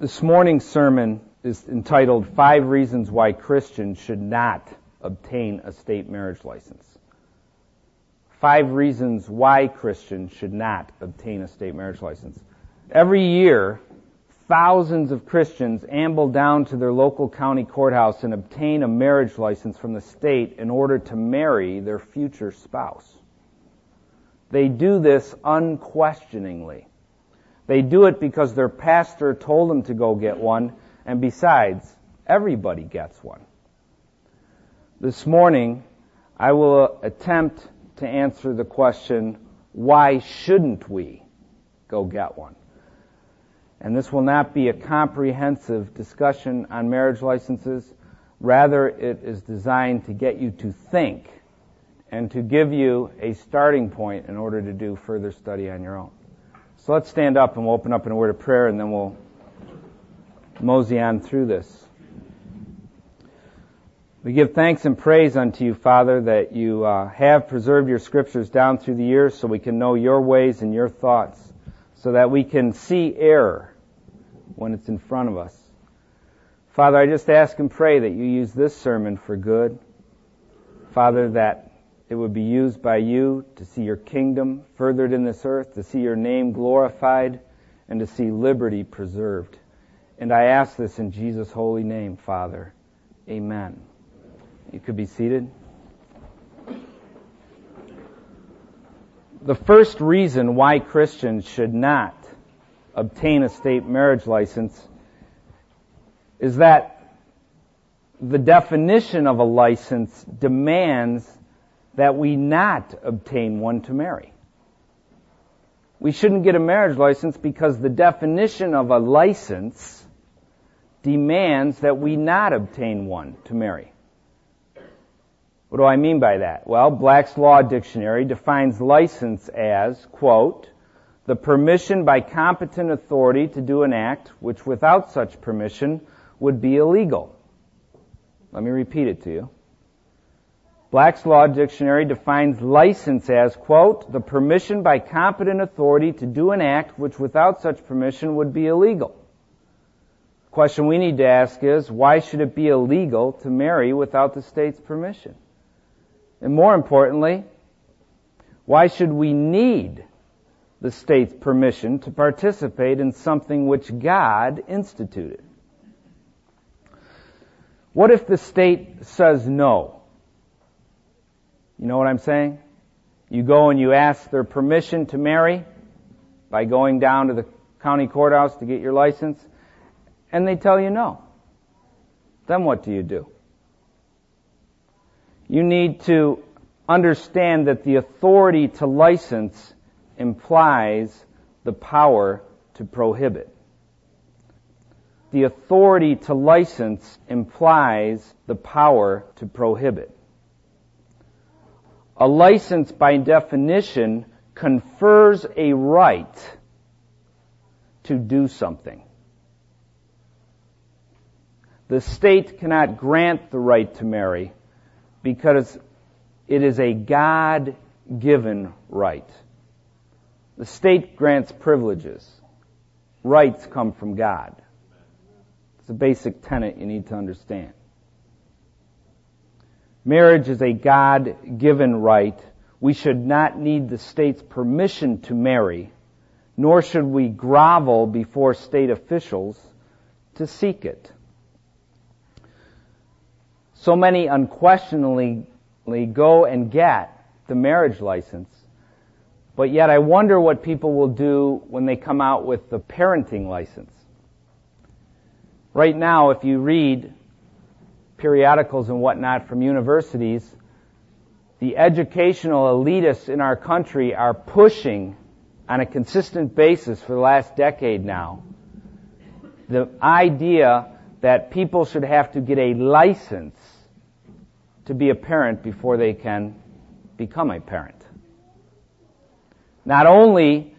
This morning's sermon is entitled Five Reasons Why Christians Should Not Obtain a State Marriage License. Five reasons why Christians should not obtain a state marriage license. Every year, thousands of Christians amble down to their local county courthouse and obtain a marriage license from the state in order to marry their future spouse. They do this unquestioningly. They do it because their pastor told them to go get one, and besides, everybody gets one. This morning, I will attempt to answer the question, why shouldn't we go get one? And this will not be a comprehensive discussion on marriage licenses. Rather, it is designed to get you to think and to give you a starting point in order to do further study on your own. So let's stand up and we'll open up in a word of prayer and then we'll mosey on through this. We give thanks and praise unto you, Father, that you uh, have preserved your scriptures down through the years so we can know your ways and your thoughts, so that we can see error when it's in front of us. Father, I just ask and pray that you use this sermon for good. Father, that it would be used by you to see your kingdom furthered in this earth, to see your name glorified, and to see liberty preserved. And I ask this in Jesus' holy name, Father. Amen. You could be seated. The first reason why Christians should not obtain a state marriage license is that the definition of a license demands that we not obtain one to marry. We shouldn't get a marriage license because the definition of a license demands that we not obtain one to marry. What do I mean by that? Well, Black's Law Dictionary defines license as, quote, the permission by competent authority to do an act which without such permission would be illegal. Let me repeat it to you. Black's Law Dictionary defines license as, quote, the permission by competent authority to do an act which without such permission would be illegal. The question we need to ask is, why should it be illegal to marry without the state's permission? And more importantly, why should we need the state's permission to participate in something which God instituted? What if the state says no? You know what I'm saying? You go and you ask their permission to marry by going down to the county courthouse to get your license, and they tell you no. Then what do you do? you need to understand that the authority to license implies the power to prohibit. The authority to license implies the power to prohibit. A license by definition confers a right to do something. The state cannot grant the right to marry because it is a God given right. The state grants privileges. Rights come from God. It's a basic tenet you need to understand. Marriage is a God given right. We should not need the state's permission to marry, nor should we grovel before state officials to seek it. So many unquestioningly go and get the marriage license. But yet I wonder what people will do when they come out with the parenting license. Right now, if you read periodicals and whatnot from universities, the educational elitists in our country are pushing on a consistent basis for the last decade now the idea that people should have to get a license to be a parent before they can become a parent. Not only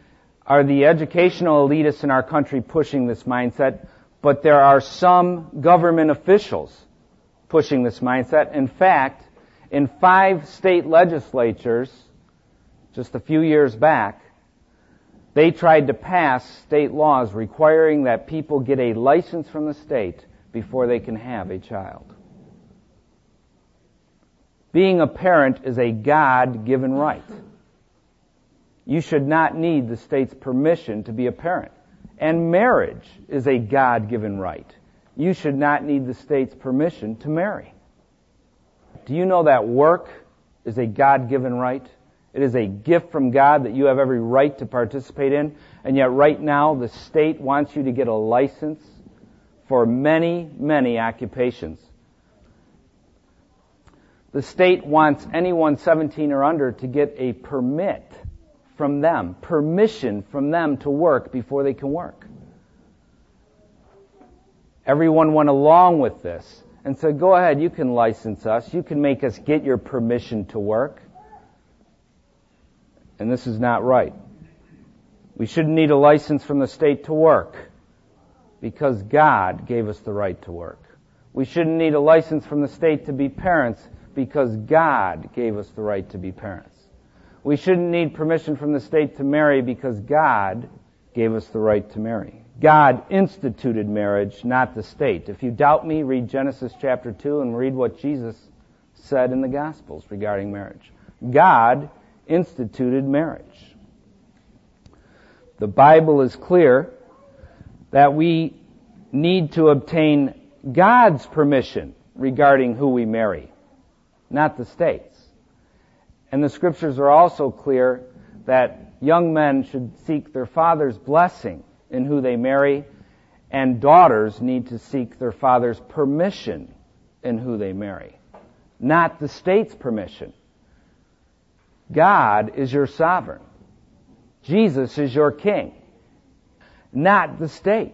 are the educational elitists in our country pushing this mindset, but there are some government officials pushing this mindset. In fact, in five state legislatures, just a few years back, they tried to pass state laws requiring that people get a license from the state before they can have a child. Being a parent is a God-given right. You should not need the state's permission to be a parent. And marriage is a God-given right. You should not need the state's permission to marry. Do you know that work is a God-given right? It is a gift from God that you have every right to participate in. And yet right now, the state wants you to get a license for many, many occupations. The state wants anyone 17 or under to get a permit from them, permission from them to work before they can work. Everyone went along with this and said, go ahead, you can license us. You can make us get your permission to work. And this is not right. We shouldn't need a license from the state to work because God gave us the right to work. We shouldn't need a license from the state to be parents because God gave us the right to be parents. We shouldn't need permission from the state to marry because God gave us the right to marry. God instituted marriage, not the state. If you doubt me, read Genesis chapter 2 and read what Jesus said in the Gospels regarding marriage. God instituted marriage. The Bible is clear that we need to obtain God's permission regarding who we marry, not the state's. And the scriptures are also clear that young men should seek their father's blessing in who they marry, and daughters need to seek their father's permission in who they marry, not the state's permission. God is your sovereign. Jesus is your king, not the state.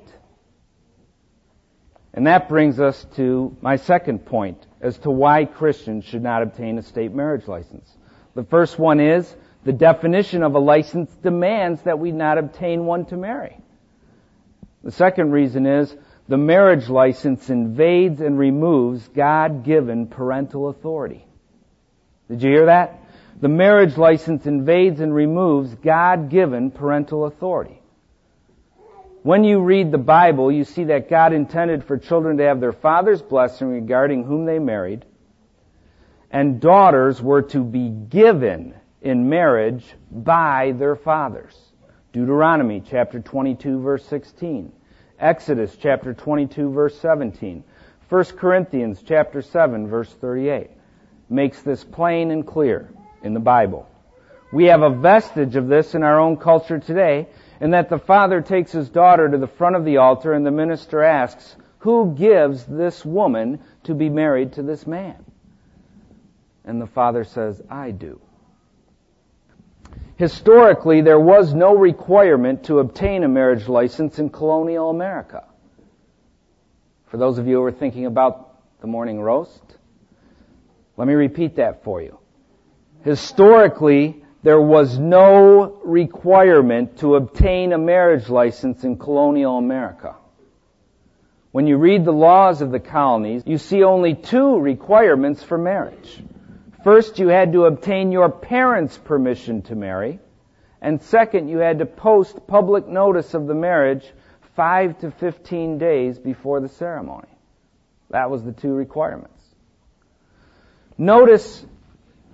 And that brings us to my second point as to why Christians should not obtain a state marriage license. The first one is the definition of a license demands that we not obtain one to marry. The second reason is the marriage license invades and removes God-given parental authority. Did you hear that? The marriage license invades and removes God-given parental authority. When you read the Bible, you see that God intended for children to have their father's blessing regarding whom they married, and daughters were to be given in marriage by their fathers. Deuteronomy chapter 22 verse 16. Exodus chapter 22 verse 17. 1 Corinthians chapter 7 verse 38 makes this plain and clear in the Bible. We have a vestige of this in our own culture today in that the father takes his daughter to the front of the altar and the minister asks, who gives this woman to be married to this man? And the father says, I do. Historically, there was no requirement to obtain a marriage license in colonial America. For those of you who are thinking about the morning roast, let me repeat that for you. Historically, there was no requirement to obtain a marriage license in colonial America. When you read the laws of the colonies, you see only two requirements for marriage. First, you had to obtain your parents' permission to marry. And second, you had to post public notice of the marriage five to fifteen days before the ceremony. That was the two requirements. Notice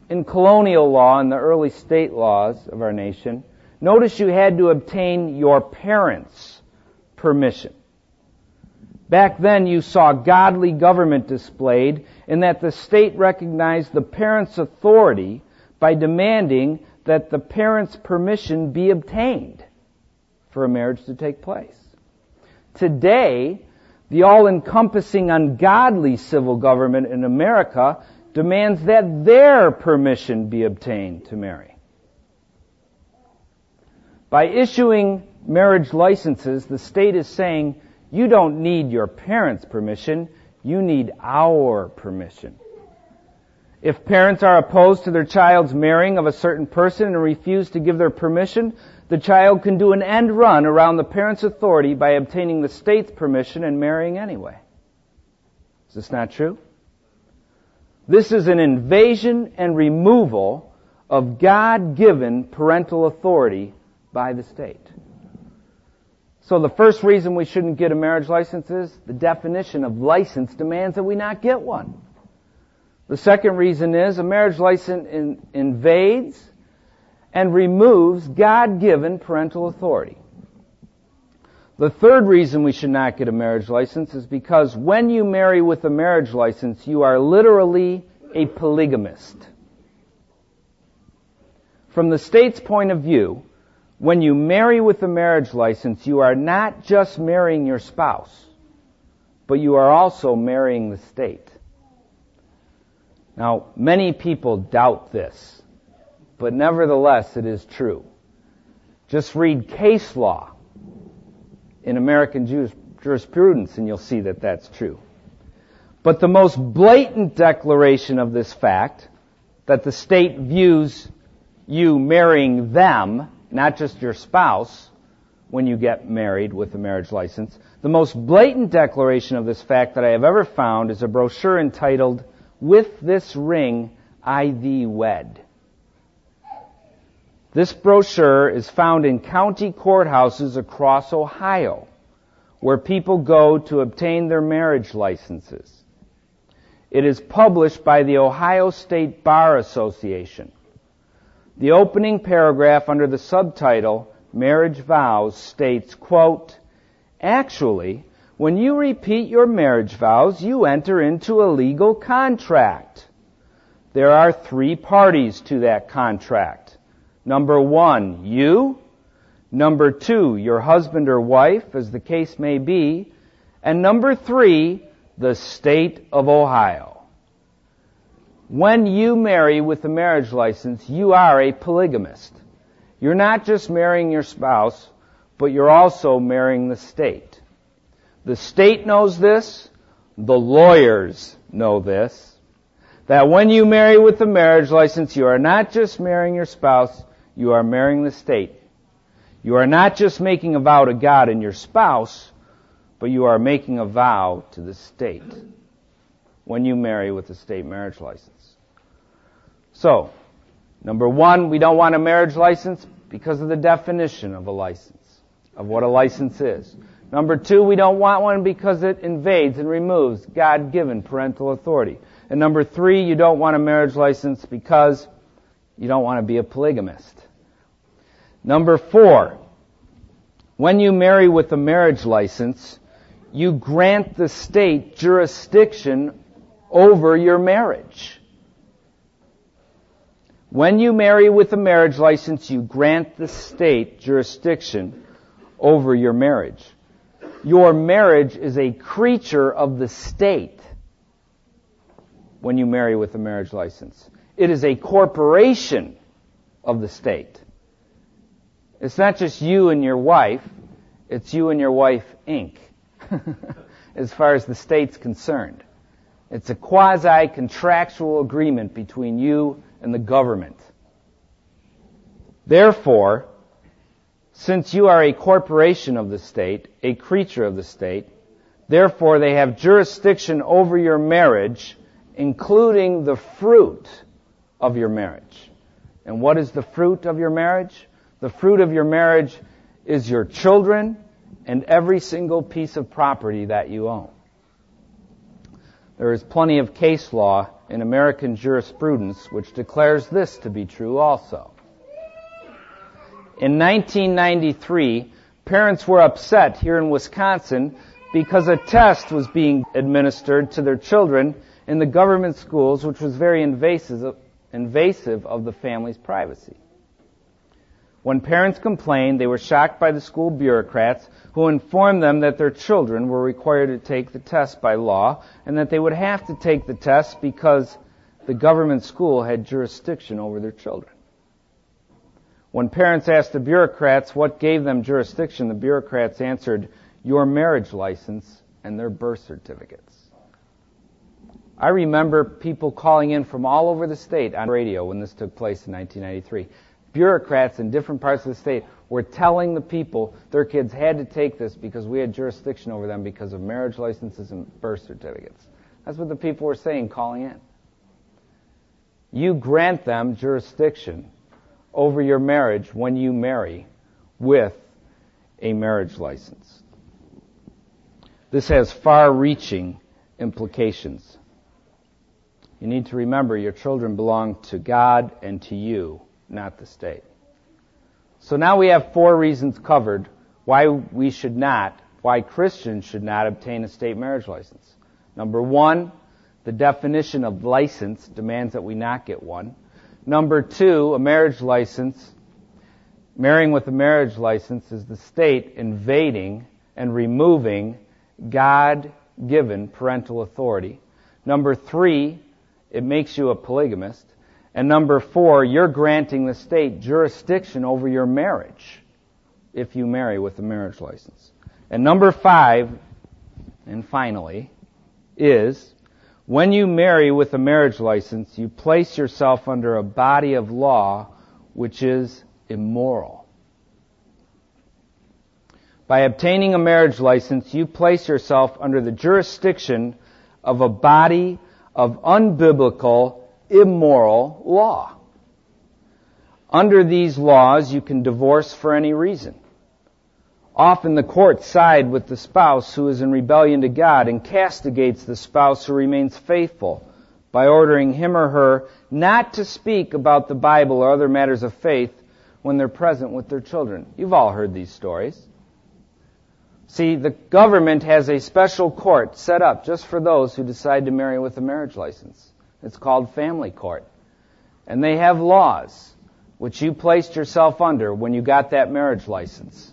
in colonial law and the early state laws of our nation, notice you had to obtain your parents' permission. Back then you saw godly government displayed in that the state recognized the parents' authority by demanding that the parents' permission be obtained for a marriage to take place. Today, the all-encompassing ungodly civil government in America demands that their permission be obtained to marry. By issuing marriage licenses, the state is saying, you don't need your parents' permission, you need our permission. If parents are opposed to their child's marrying of a certain person and refuse to give their permission, the child can do an end run around the parent's authority by obtaining the state's permission and marrying anyway. Is this not true? This is an invasion and removal of God-given parental authority by the state. So the first reason we shouldn't get a marriage license is the definition of license demands that we not get one. The second reason is a marriage license in, invades and removes God-given parental authority. The third reason we should not get a marriage license is because when you marry with a marriage license, you are literally a polygamist. From the state's point of view, when you marry with a marriage license, you are not just marrying your spouse, but you are also marrying the state. Now, many people doubt this, but nevertheless it is true. Just read case law in American jurisprudence and you'll see that that's true. But the most blatant declaration of this fact, that the state views you marrying them not just your spouse, when you get married with a marriage license. The most blatant declaration of this fact that I have ever found is a brochure entitled, With This Ring I Thee Wed. This brochure is found in county courthouses across Ohio, where people go to obtain their marriage licenses. It is published by the Ohio State Bar Association. The opening paragraph under the subtitle, Marriage Vows, states, quote, Actually, when you repeat your marriage vows, you enter into a legal contract. There are three parties to that contract. Number one, you. Number two, your husband or wife, as the case may be. And number three, the state of Ohio. When you marry with a marriage license, you are a polygamist. You're not just marrying your spouse, but you're also marrying the state. The state knows this. The lawyers know this. That when you marry with a marriage license, you are not just marrying your spouse, you are marrying the state. You are not just making a vow to God and your spouse, but you are making a vow to the state when you marry with a state marriage license. So, number one, we don't want a marriage license because of the definition of a license, of what a license is. Number two, we don't want one because it invades and removes God-given parental authority. And number three, you don't want a marriage license because you don't want to be a polygamist. Number four, when you marry with a marriage license, you grant the state jurisdiction over your marriage. When you marry with a marriage license, you grant the state jurisdiction over your marriage. Your marriage is a creature of the state when you marry with a marriage license. It is a corporation of the state. It's not just you and your wife, it's you and your wife Inc. as far as the state's concerned. It's a quasi contractual agreement between you and the government. Therefore, since you are a corporation of the state, a creature of the state, therefore they have jurisdiction over your marriage, including the fruit of your marriage. And what is the fruit of your marriage? The fruit of your marriage is your children and every single piece of property that you own. There is plenty of case law in American jurisprudence which declares this to be true also. In 1993, parents were upset here in Wisconsin because a test was being administered to their children in the government schools which was very invasive, of the family's privacy. When parents complained, they were shocked by the school bureaucrats who informed them that their children were required to take the test by law and that they would have to take the test because the government school had jurisdiction over their children. When parents asked the bureaucrats what gave them jurisdiction, the bureaucrats answered, your marriage license and their birth certificates. I remember people calling in from all over the state on radio when this took place in 1993 bureaucrats in different parts of the state were telling the people their kids had to take this because we had jurisdiction over them because of marriage licenses and birth certificates. That's what the people were saying calling in. You grant them jurisdiction over your marriage when you marry with a marriage license. This has far reaching implications. You need to remember your children belong to God and to you, not the state. So now we have four reasons covered why we should not, why Christians should not obtain a state marriage license. Number one, the definition of license demands that we not get one. Number two, a marriage license, marrying with a marriage license is the state invading and removing God given parental authority. Number three, it makes you a polygamist. And number four, you're granting the state jurisdiction over your marriage if you marry with a marriage license. And number five, and finally, is when you marry with a marriage license, you place yourself under a body of law which is immoral. By obtaining a marriage license, you place yourself under the jurisdiction of a body of unbiblical, immoral law. Under these laws, you can divorce for any reason. Often the courts side with the spouse who is in rebellion to God and castigates the spouse who remains faithful by ordering him or her not to speak about the Bible or other matters of faith when they're present with their children. You've all heard these stories. See, the government has a special court set up just for those who decide to marry with a marriage license. It's called family court. And they have laws which you placed yourself under when you got that marriage license.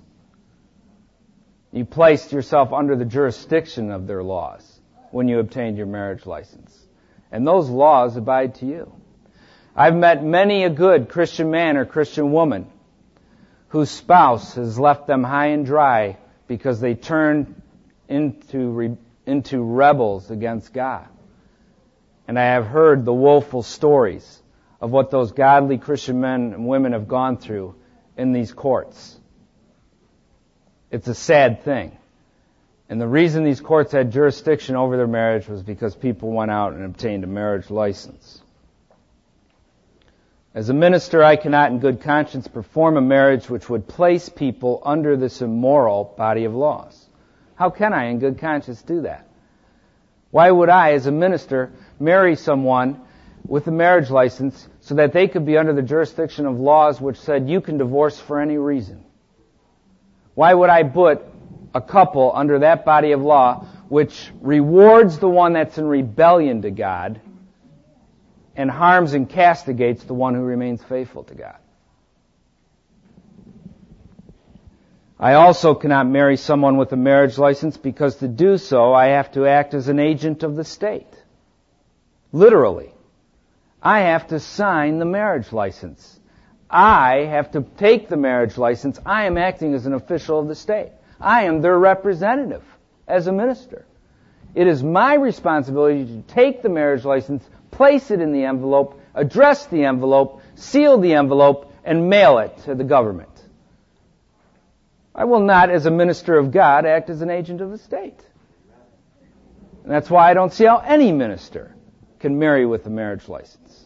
You placed yourself under the jurisdiction of their laws when you obtained your marriage license. And those laws abide to you. I've met many a good Christian man or Christian woman whose spouse has left them high and dry because they turned into, into rebels against God. And I have heard the woeful stories of what those godly Christian men and women have gone through in these courts. It's a sad thing. And the reason these courts had jurisdiction over their marriage was because people went out and obtained a marriage license. As a minister, I cannot in good conscience perform a marriage which would place people under this immoral body of laws. How can I in good conscience do that? Why would I, as a minister, marry someone with a marriage license so that they could be under the jurisdiction of laws which said you can divorce for any reason? Why would I put a couple under that body of law which rewards the one that's in rebellion to God and harms and castigates the one who remains faithful to God? I also cannot marry someone with a marriage license because to do so I have to act as an agent of the state. Literally. I have to sign the marriage license. I have to take the marriage license. I am acting as an official of the state. I am their representative as a minister. It is my responsibility to take the marriage license, place it in the envelope, address the envelope, seal the envelope, and mail it to the government. I will not, as a minister of God, act as an agent of the state. And that's why I don't see how any minister can marry with a marriage license.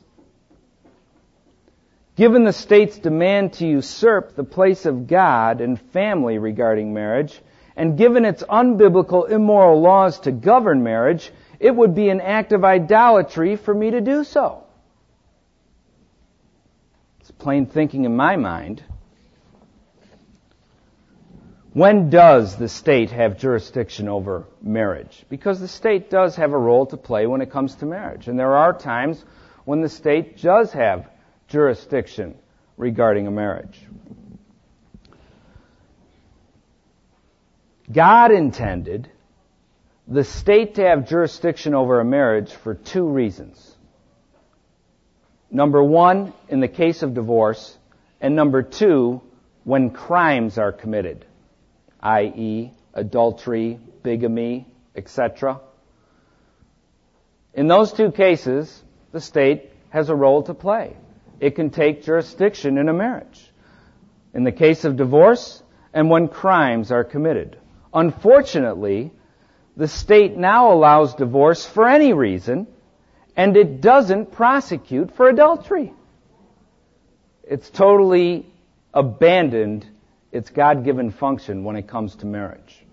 Given the state's demand to usurp the place of God and family regarding marriage, and given its unbiblical immoral laws to govern marriage, it would be an act of idolatry for me to do so. It's plain thinking in my mind. When does the state have jurisdiction over marriage? Because the state does have a role to play when it comes to marriage. And there are times when the state does have jurisdiction regarding a marriage. God intended the state to have jurisdiction over a marriage for two reasons. Number one, in the case of divorce, and number two, when crimes are committed, i.e., adultery, bigamy, etc. In those two cases, the state has a role to play it can take jurisdiction in a marriage. In the case of divorce and when crimes are committed. Unfortunately, the state now allows divorce for any reason and it doesn't prosecute for adultery. It's totally abandoned its God-given function when it comes to marriage.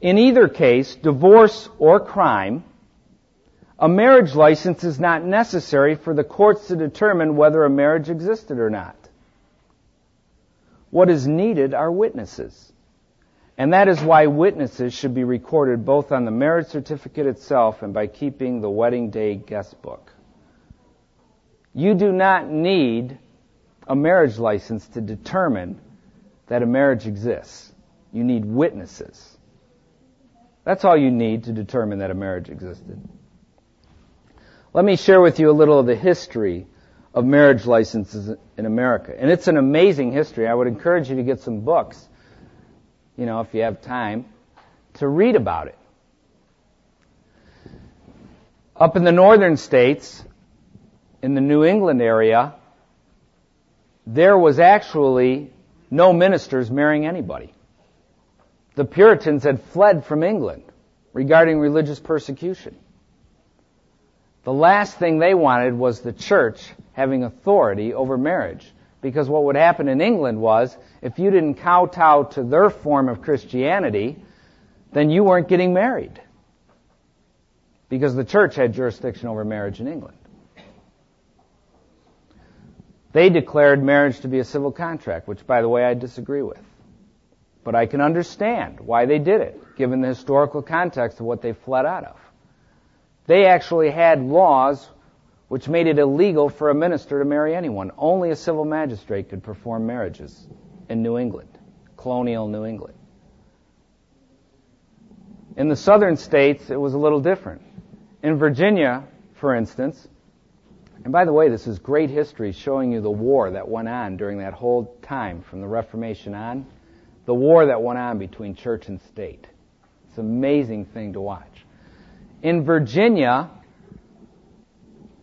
In either case, divorce or crime, a marriage license is not necessary for the courts to determine whether a marriage existed or not. What is needed are witnesses. And that is why witnesses should be recorded both on the marriage certificate itself and by keeping the wedding day guest book. You do not need a marriage license to determine that a marriage exists. You need witnesses. That's all you need to determine that a marriage existed. Let me share with you a little of the history of marriage licenses in America. And it's an amazing history. I would encourage you to get some books, you know, if you have time, to read about it. Up in the northern states, in the New England area, there was actually no ministers marrying anybody. The Puritans had fled from England regarding religious persecution. The last thing they wanted was the church having authority over marriage. Because what would happen in England was, if you didn't kowtow to their form of Christianity, then you weren't getting married. Because the church had jurisdiction over marriage in England. They declared marriage to be a civil contract, which, by the way, I disagree with. But I can understand why they did it, given the historical context of what they fled out of. They actually had laws which made it illegal for a minister to marry anyone. Only a civil magistrate could perform marriages in New England, colonial New England. In the southern states, it was a little different. In Virginia, for instance, and by the way, this is great history showing you the war that went on during that whole time from the Reformation on, the war that went on between church and state. It's an amazing thing to watch. In Virginia,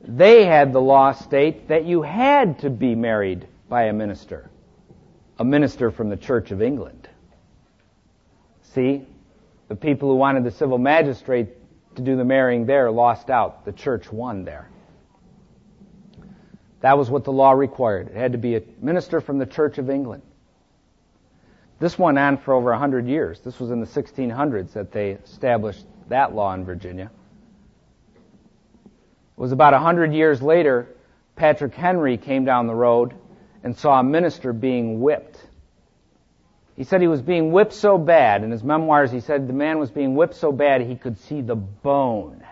they had the law state that you had to be married by a minister, a minister from the Church of England. See, the people who wanted the civil magistrate to do the marrying there lost out. The church won there. That was what the law required. It had to be a minister from the Church of England. This went on for over 100 years. This was in the 1600s that they established that law in Virginia. It was about a hundred years later, Patrick Henry came down the road and saw a minister being whipped. He said he was being whipped so bad, in his memoirs he said the man was being whipped so bad he could see the bone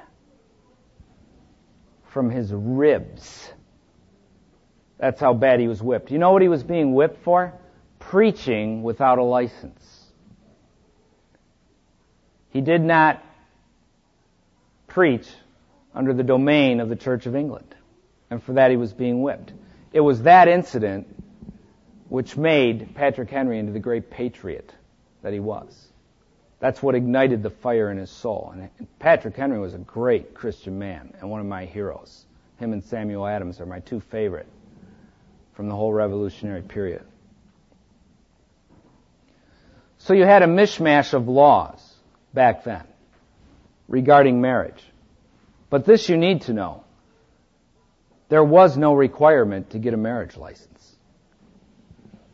from his ribs. That's how bad he was whipped. You know what he was being whipped for? Preaching without a license. He did not preach under the domain of the Church of England. And for that he was being whipped. It was that incident which made Patrick Henry into the great patriot that he was. That's what ignited the fire in his soul. And Patrick Henry was a great Christian man and one of my heroes. Him and Samuel Adams are my two favorite from the whole revolutionary period. So you had a mishmash of laws back then regarding marriage. But this you need to know. There was no requirement to get a marriage license.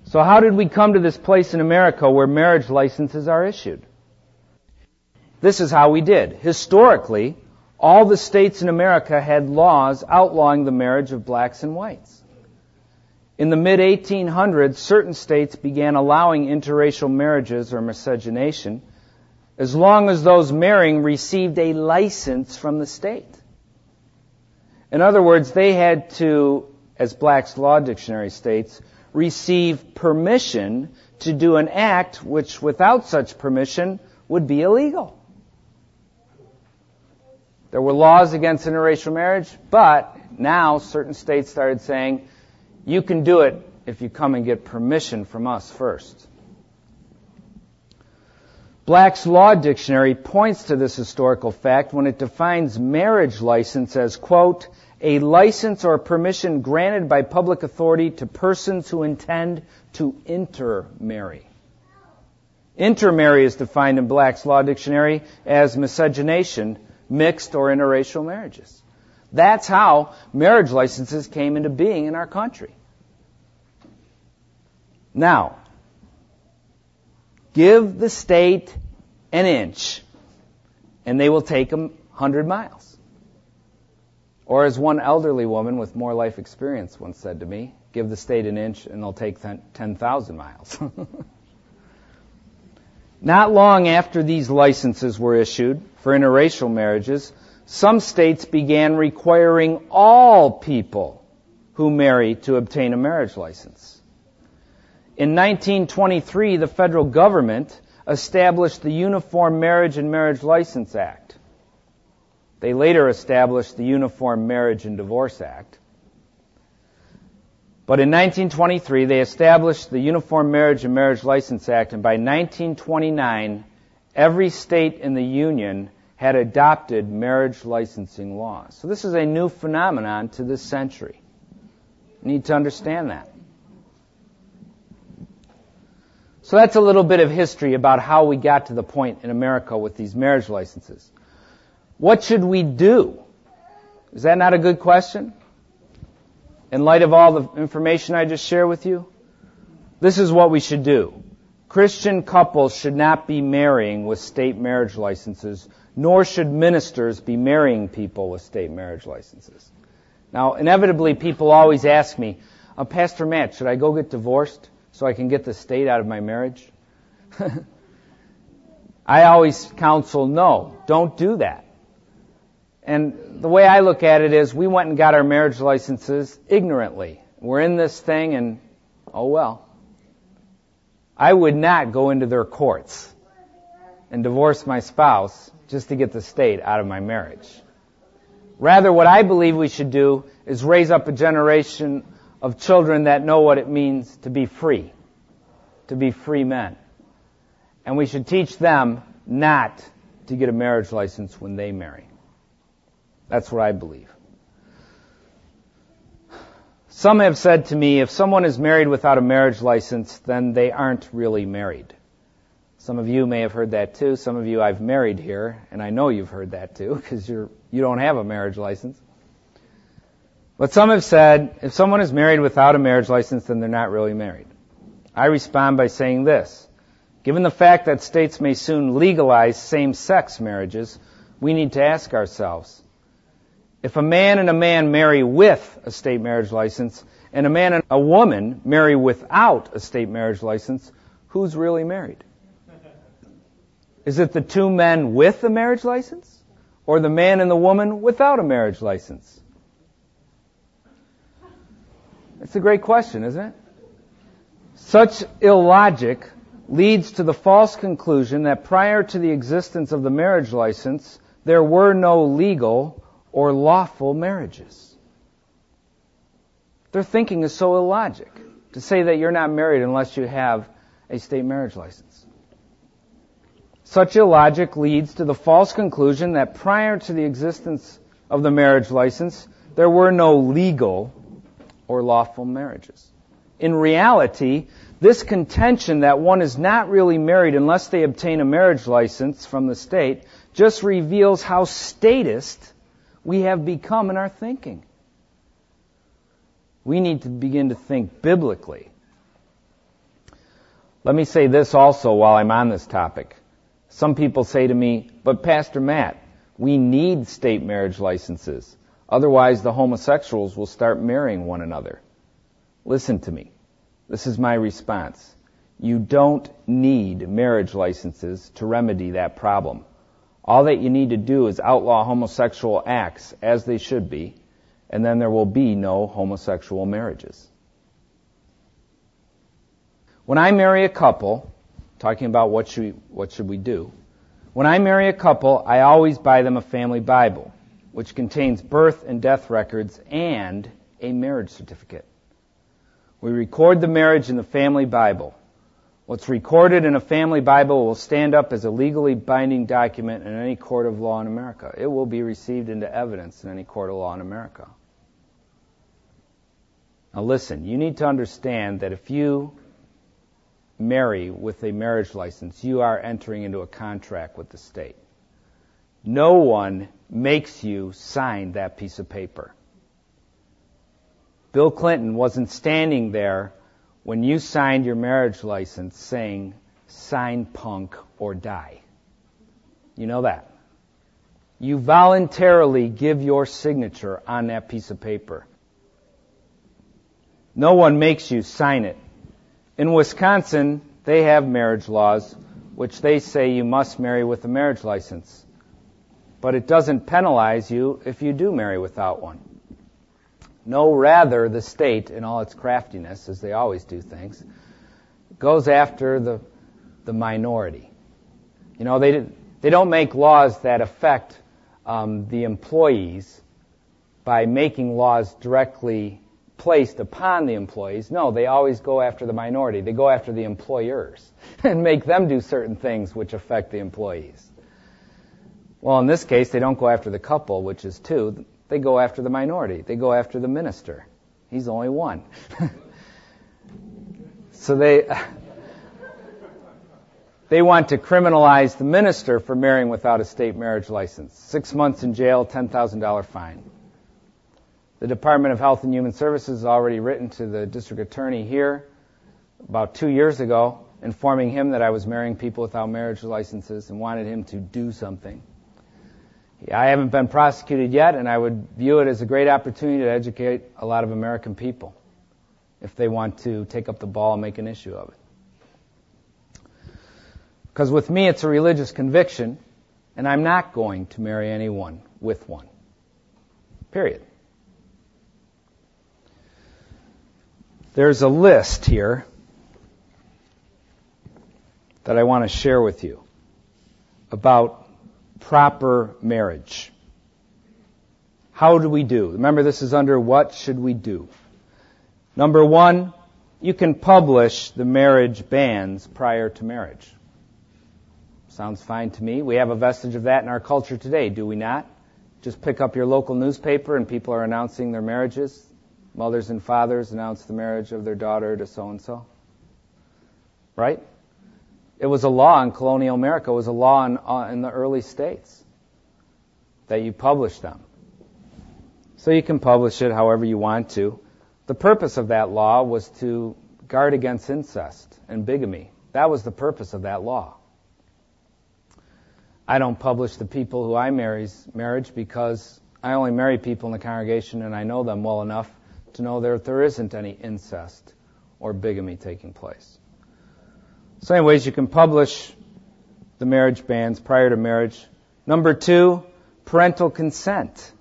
So how did we come to this place in America where marriage licenses are issued? This is how we did. Historically, all the states in America had laws outlawing the marriage of blacks and whites. In the mid 1800s, certain states began allowing interracial marriages or miscegenation as long as those marrying received a license from the state. In other words, they had to, as Black's Law Dictionary states, receive permission to do an act which without such permission would be illegal. There were laws against interracial marriage, but now certain states started saying, you can do it if you come and get permission from us first. Black's Law Dictionary points to this historical fact when it defines marriage license as, quote, a license or permission granted by public authority to persons who intend to intermarry. Intermarry is defined in Black's Law Dictionary as miscegenation, mixed or interracial marriages. That's how marriage licenses came into being in our country. Now, Give the state an inch, and they will take them 100 miles. Or as one elderly woman with more life experience once said to me, give the state an inch and they'll take 10,000 miles. Not long after these licenses were issued for interracial marriages, some states began requiring all people who marry to obtain a marriage license. In 1923, the federal government established the Uniform Marriage and Marriage License Act. They later established the Uniform Marriage and Divorce Act. But in 1923, they established the Uniform Marriage and Marriage License Act, and by 1929, every state in the Union had adopted marriage licensing laws. So this is a new phenomenon to this century. You need to understand that. So that's a little bit of history about how we got to the point in America with these marriage licenses. What should we do? Is that not a good question? In light of all the information I just shared with you? This is what we should do. Christian couples should not be marrying with state marriage licenses, nor should ministers be marrying people with state marriage licenses. Now, inevitably, people always ask me, uh, Pastor Matt, should I go get divorced? so I can get the state out of my marriage? I always counsel no, don't do that. And the way I look at it is we went and got our marriage licenses ignorantly. We're in this thing and oh well. I would not go into their courts and divorce my spouse just to get the state out of my marriage. Rather, what I believe we should do is raise up a generation of children that know what it means to be free, to be free men. And we should teach them not to get a marriage license when they marry. That's what I believe. Some have said to me, if someone is married without a marriage license, then they aren't really married. Some of you may have heard that too. Some of you I've married here, and I know you've heard that too, because you're, you don't have a marriage license. But some have said, if someone is married without a marriage license, then they're not really married. I respond by saying this. Given the fact that states may soon legalize same-sex marriages, we need to ask ourselves, if a man and a man marry with a state marriage license, and a man and a woman marry without a state marriage license, who's really married? Is it the two men with a marriage license? Or the man and the woman without a marriage license? It's a great question, isn't it? Such illogic leads to the false conclusion that prior to the existence of the marriage license, there were no legal or lawful marriages. Their thinking is so illogic to say that you're not married unless you have a state marriage license. Such illogic leads to the false conclusion that prior to the existence of the marriage license, there were no legal or lawful marriages. In reality, this contention that one is not really married unless they obtain a marriage license from the state just reveals how statist we have become in our thinking. We need to begin to think biblically. Let me say this also while I'm on this topic. Some people say to me, but Pastor Matt, we need state marriage licenses. Otherwise, the homosexuals will start marrying one another. Listen to me. This is my response. You don't need marriage licenses to remedy that problem. All that you need to do is outlaw homosexual acts as they should be, and then there will be no homosexual marriages. When I marry a couple, talking about what should we, what should we do, when I marry a couple, I always buy them a family Bible which contains birth and death records and a marriage certificate. We record the marriage in the family Bible. What's recorded in a family Bible will stand up as a legally binding document in any court of law in America. It will be received into evidence in any court of law in America. Now listen, you need to understand that if you marry with a marriage license, you are entering into a contract with the state. No one makes you sign that piece of paper. Bill Clinton wasn't standing there when you signed your marriage license saying, sign punk or die. You know that. You voluntarily give your signature on that piece of paper. No one makes you sign it. In Wisconsin, they have marriage laws, which they say you must marry with a marriage license. But it doesn't penalize you if you do marry without one. No, rather, the state, in all its craftiness, as they always do things, goes after the, the minority. You know, they, they don't make laws that affect um, the employees by making laws directly placed upon the employees. No, they always go after the minority. They go after the employers and make them do certain things which affect the employees. Well, in this case, they don't go after the couple, which is two. They go after the minority. They go after the minister. He's only one. so they they want to criminalize the minister for marrying without a state marriage license. Six months in jail, $10,000 fine. The Department of Health and Human Services has already written to the district attorney here about two years ago, informing him that I was marrying people without marriage licenses and wanted him to do something. I haven't been prosecuted yet, and I would view it as a great opportunity to educate a lot of American people if they want to take up the ball and make an issue of it. Because with me, it's a religious conviction, and I'm not going to marry anyone with one. Period. There's a list here that I want to share with you about proper marriage. How do we do? Remember, this is under what should we do? Number one, you can publish the marriage banns prior to marriage. Sounds fine to me. We have a vestige of that in our culture today, do we not? Just pick up your local newspaper and people are announcing their marriages. Mothers and fathers announce the marriage of their daughter to so and so. Right? It was a law in colonial America. It was a law in, uh, in the early states that you publish them. So you can publish it however you want to. The purpose of that law was to guard against incest and bigamy. That was the purpose of that law. I don't publish the people who I marry's marriage because I only marry people in the congregation and I know them well enough to know that there isn't any incest or bigamy taking place. So anyways, you can publish the marriage banns prior to marriage. Number two, parental consent.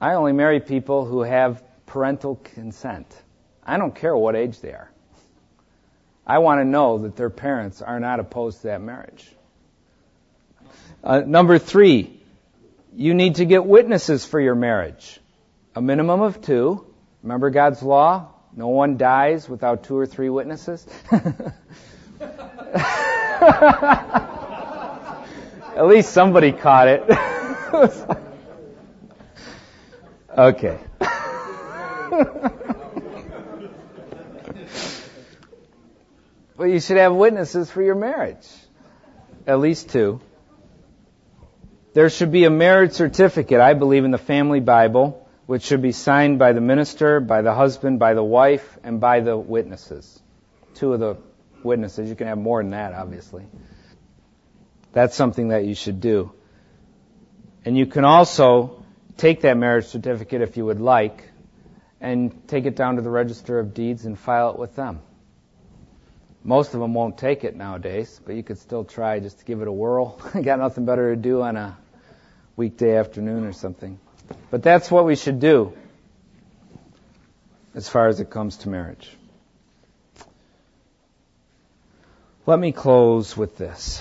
I only marry people who have parental consent. I don't care what age they are. I want to know that their parents are not opposed to that marriage. Uh, number three, you need to get witnesses for your marriage. A minimum of two. Remember God's law? No one dies without two or three witnesses. At least somebody caught it. okay. Well, you should have witnesses for your marriage. At least two. There should be a marriage certificate, I believe, in the family Bible, which should be signed by the minister, by the husband, by the wife, and by the witnesses. Two of the witnesses. You can have more than that, obviously. That's something that you should do. And you can also take that marriage certificate if you would like and take it down to the register of deeds and file it with them. Most of them won't take it nowadays, but you could still try just to give it a whirl. I got nothing better to do on a weekday afternoon or something. But that's what we should do as far as it comes to marriage. Let me close with this.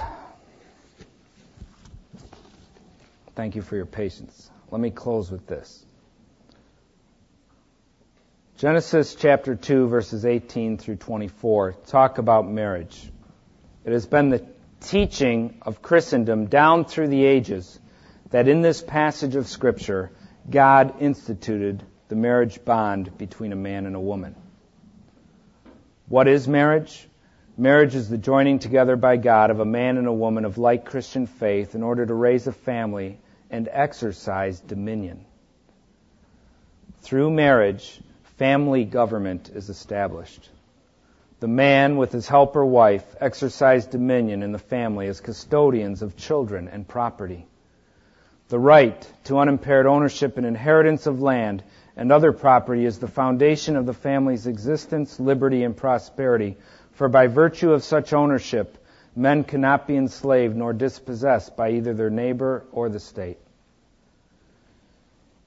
Thank you for your patience. Let me close with this. Genesis chapter 2 verses 18 through 24 talk about marriage. It has been the teaching of Christendom down through the ages that in this passage of scripture, God instituted the marriage bond between a man and a woman. What is marriage? Marriage is the joining together by God of a man and a woman of like Christian faith in order to raise a family and exercise dominion. Through marriage, family government is established. The man, with his helper wife, exercise dominion in the family as custodians of children and property. The right to unimpaired ownership and inheritance of land and other property is the foundation of the family's existence, liberty, and prosperity, for by virtue of such ownership, men cannot be enslaved nor dispossessed by either their neighbor or the state.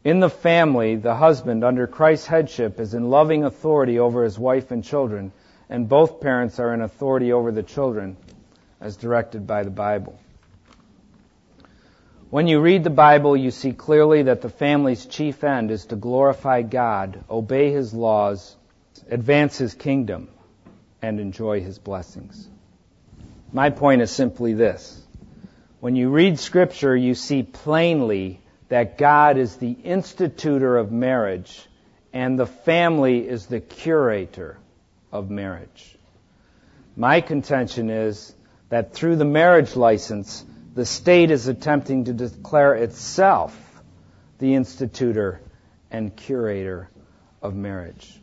In the family, the husband, under Christ's headship, is in loving authority over his wife and children, and both parents are in authority over the children, as directed by the Bible. When you read the Bible, you see clearly that the family's chief end is to glorify God, obey His laws, advance His kingdom, and enjoy His blessings. My point is simply this. When you read Scripture, you see plainly that God is the institutor of marriage and the family is the curator of marriage. My contention is that through the marriage license, the state is attempting to declare itself the institutor and curator of marriage.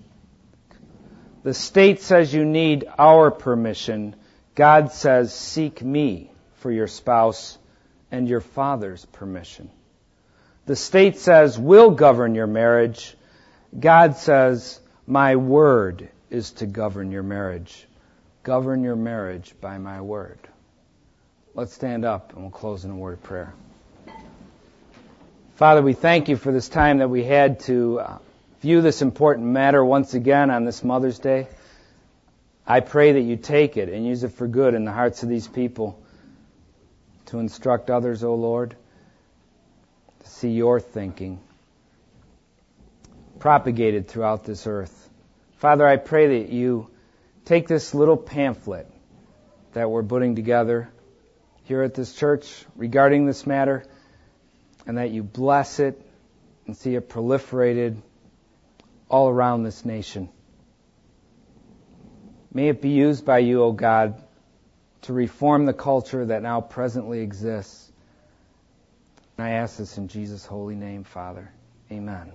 The state says you need our permission. God says, seek me for your spouse and your father's permission. The state says, we'll govern your marriage. God says, my word is to govern your marriage. Govern your marriage by my word. Let's stand up and we'll close in a word of prayer. Father, we thank you for this time that we had to uh, view this important matter once again on this Mother's Day. I pray that you take it and use it for good in the hearts of these people to instruct others, O Lord, to see your thinking propagated throughout this earth. Father, I pray that you take this little pamphlet that we're putting together here at this church regarding this matter, and that you bless it and see it proliferated all around this nation. May it be used by you, O God, to reform the culture that now presently exists. And I ask this in Jesus' holy name, Father. Amen.